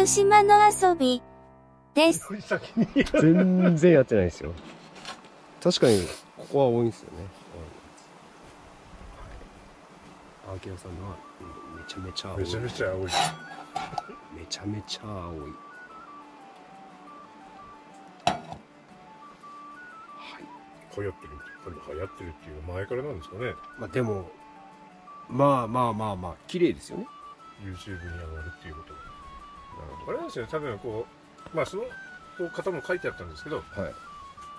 福島の遊びです。全然やってないですよ。確かに、ここは多いんですよね。はい。アーケアさんのは、うんめちゃめちゃ多い。めちゃめちゃ青い。めちゃめちゃ多い。はい。流行ってる流行ってるっていうか前からなんですかね。まあでも、まあまあまあまあ、綺麗ですよね。YouTube に上がるっていうことが。あれなんですよね、多分こう、まあそのこう方も書いてあったんですけど、はい。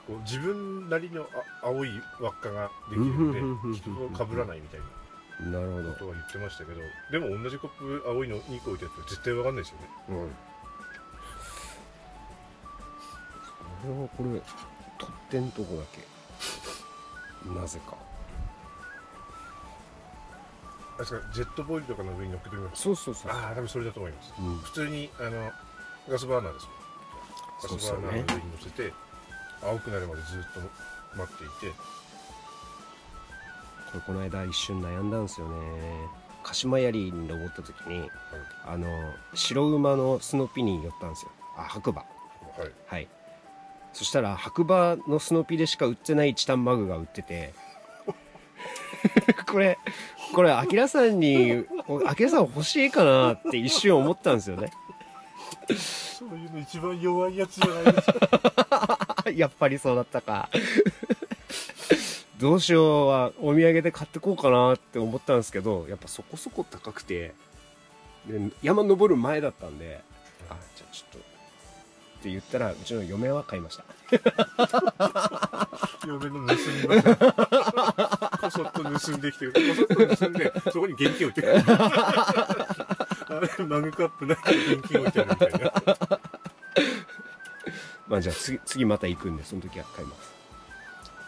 こう自分なりのあ青い輪っかができるんで人と被らないみたいななるほど。ことは言ってましたけど、でも同じコップ青いの2個置いてあって絶対わかんないですよね。うん。それはこれ、取っ手んとこだけ。なぜか。あれですか、ジェットボイルとかの上に乗っけてみます。そうそうそう。ああ、多分それだと思います。うん。普通にあのガスバーナーです。ガスバーナーの上に乗せて、青くなるまでずっと待っていて、これこの間一瞬悩んだんですよね鹿島槍に登った時にあの白馬のスノピに寄ったんですよあ白馬はい。はいそしたら白馬のスノピでしか売ってないチタンマグが売ってて これこれアキラさんにアキラさん欲しいかなって一瞬思ったんですよねそういうの一番弱いやつじゃないですか。やっぱりそうだったかどうしようはお土産で買ってこうかなって思ったんですけどやっぱそこそこ高くてで山登る前だったんであじゃあちょっとって言ったらうちの嫁は買いました。嫁の盗みまこそっと盗んできて、こそっと盗んで、そこに現金置いてくる。マグカップないけど現金置いてあるみたいな。まあじゃあ次次また行くんでその時は買います。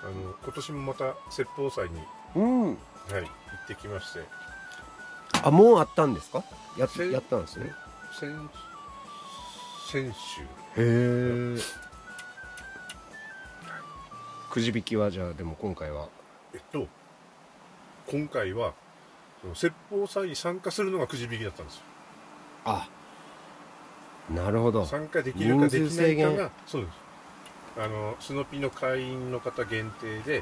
あの、今年もまた説法祭に、うん。はい、行ってきまして、あもうあったんですか？やせやったんですね。先、先週、へえくじ引きはじゃあでも今回は？えっと、今回は、その説法祭に参加するのがくじ引きだったんですよ。あなるほど。参加できるかできないかが、そうです。あの、スノピの会員の方限定で、はいはいはい。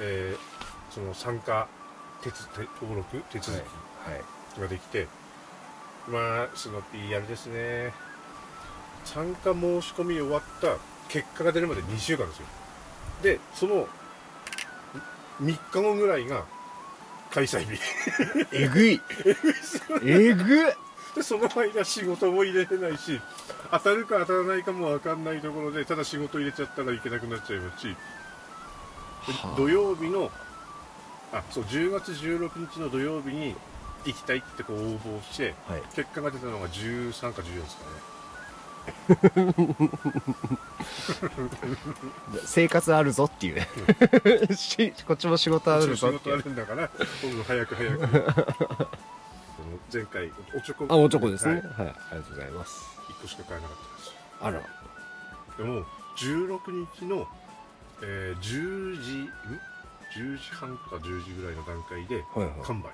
えーその参加手つ手登録手続はいきができて、まあスノピーあれですね参加申し込み終わった結果が出るまで2週間ですよ。でその3日後ぐらいが開催日。えぐい。えぐっ。でその間仕事も入れれないし当たるか当たらないかも分かんないところでただ仕事入れちゃったらいけなくなっちゃいますしではあ。土曜日のあそう10月16日の土曜日に行きたいってこう応募してはい。結果が出たのが13か14ですかね生活あるぞっていうね。しこっちも仕事あるぞっていう。るんだから今度早く早く。前回おちょこ。あおちょこですね、はい。はい、ありがとうございます。1個しか買えなかったです。あら。でも16日の、えー10時ん？10時半とか10時ぐらいの段階ではいはい。完売。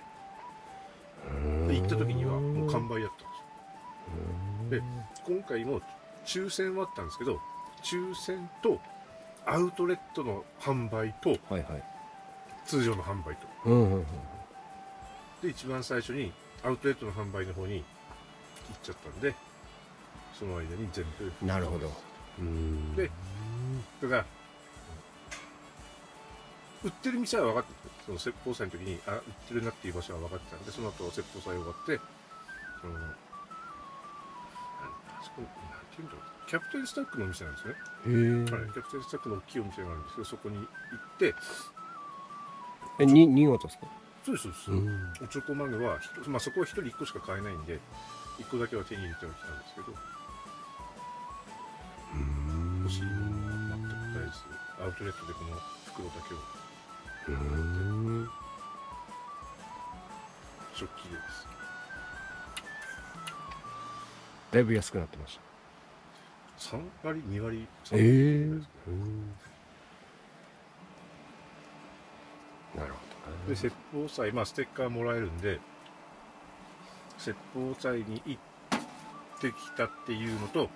で行った時にはもう完売だったんですよ。で今回も抽選はあったんですけど抽選とアウトレットの販売とはいはい。通常の販売と。うんうんうんで一番最初にアウトレットの販売の方に行っちゃったんでその間に全部。なるほど。うん。でだから売ってる店は分かってその説法祭の時にあ売ってるなっていう場所は分かってたんでその後説法祭終わってそのていうんだろう。キャプテンスタックのお店なんですね、へはい、キャプテンスタックの大きいお店があるんですけどそこに行って。えに新潟ですか？そうですそうです、ん。おちょこマグはまあ、そこは1人1個しか買えないんで1個だけは手に入れてはきたんですけど。欲しいものは全く買えずアウトレットでこの袋だけを。うん。食器でですだいぶ安くなってました3割2割3え割えぐらいですかなるほで説法祭まあステッカーもらえるんで説法祭に行っってきたっていうのと、はい。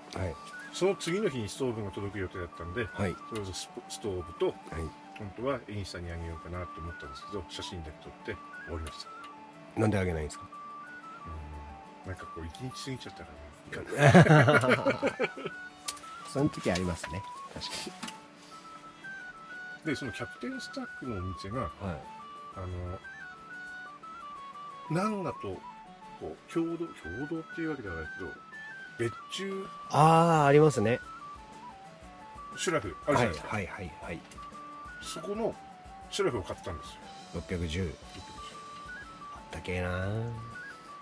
その次の日にストーブが届く予定だったんで、はい。それこそストーブと、はい。本当はインスタにあげようかなと思ったんですけど、写真だけ撮って終わりました。なんであげないんですか？うんなんかこう、一日過ぎちゃったからね。その時ありますね。確かで、そのキャプテンスタックのお店が、に。はい。あの、ナンガと、こう、共同、共同っていうわけではないけど、別注ああ、ありますね。シュラフあるじゃはないいですか。はいはいはい。そこのシュラフを買ったんですよ。610。あったけえな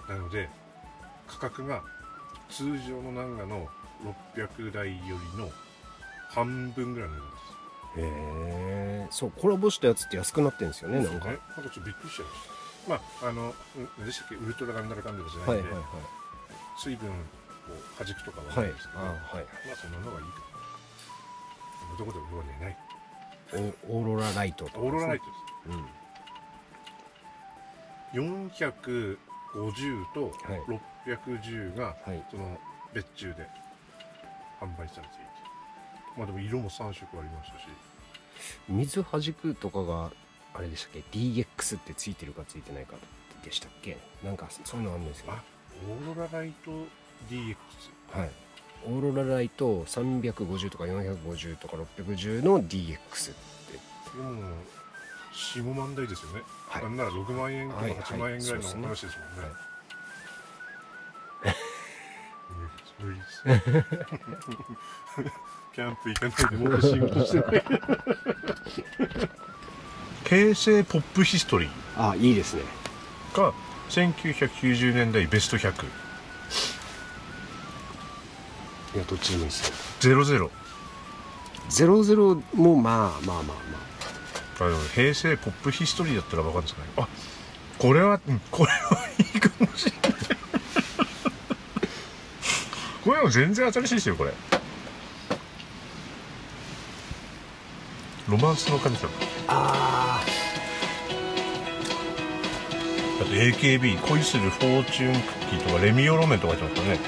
なので、価格が通常のナンガの600台よりの半分ぐらいの値段です。へえ。そう、コラボしたやつって安くなってんですよね、なんか。ね、なんかちょっとびっくりしちゃいました。まあ、あの、うん何でしたっけ、ウルトラガンダラガンダラじゃないんで、はいはいは水分を弾くとかはい。はいないですけ。ど、あはい。まあそんなのはいいかな。どこで俺は寝ない。おオーロラライトとかねオーロラライトうん。です。450とはい610が、はい。その別注で販売されていて。まあでも色も3色ありましたし、水弾くとかが、あれでしたっけ ?DX ってついてるかついてないかでしたっけ？なんかそういうのあるんですよ。あ、オーロラライト DX。はい。オーロラライト350とか450とか610の DX って。でも、4、5万台ですよね。はいなんなら6万円とかはい8万円ぐらいの話ですもんね。はい無理です無理です。キャンプ行かないでもう仕事してない。平成ポップヒストリーあ、いいですね。が1990年代ベスト100。いや、どっちでもいいですよ。00。00もまあまあまあまあの平成ポップヒストリーだったらわかるんですかね。あ、これは、うんこれはいいかもしれない。これも全然新しいですよ、これ。ロマンスの神様。あ。ああと AKB 恋するフォーチュンクッキーとかレミオロメンとか入ってますからね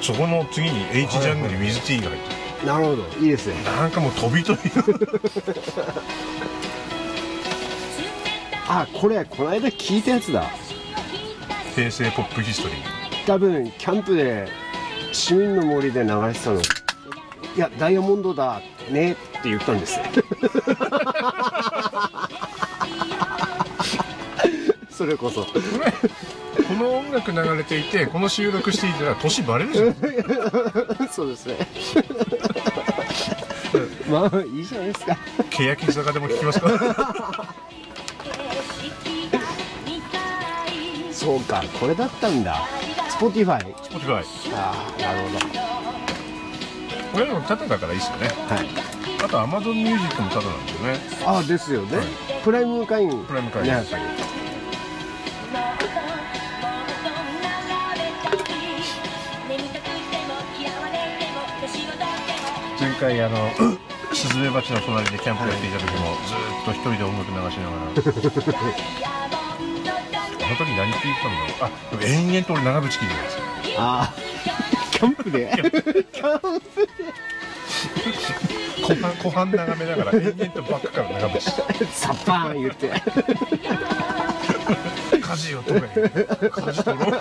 そこの次に H ジャングル WithT が入ってあ、なるほど。いいですね。るなんかもう飛び飛び あ、これ、この間聞いたやつだ。平成ポップヒストリー多分、キャンプで、市民の森で流れてたの。いや、ダイヤモンドだ、ねって言ったんです。それこそ。この音楽流れていてこの収録していたら年バレるじゃんそうですね。まあ、いいじゃないですか。欅坂でも聞きますかそうか、これだったんだ。Spotify。Spotify ああ、なるほど。これでもタダだからいいですよねはい。あと Amazon Music もタダなんですよねああ、ですよね。プライム会員。プライム会員ね。前回あの スズメバチの隣でキャンプやっていた時もずーっと一人で音楽流しながらあ の時何聞いてたんだろうあでも延々と俺長渕聞いてたんですよああ。キャンプで。後半後半眺めながら延々とバックから長渕サッパーン言って。舵を取れ舵取ろう。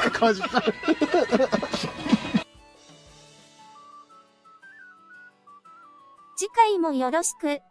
次回もよろしく。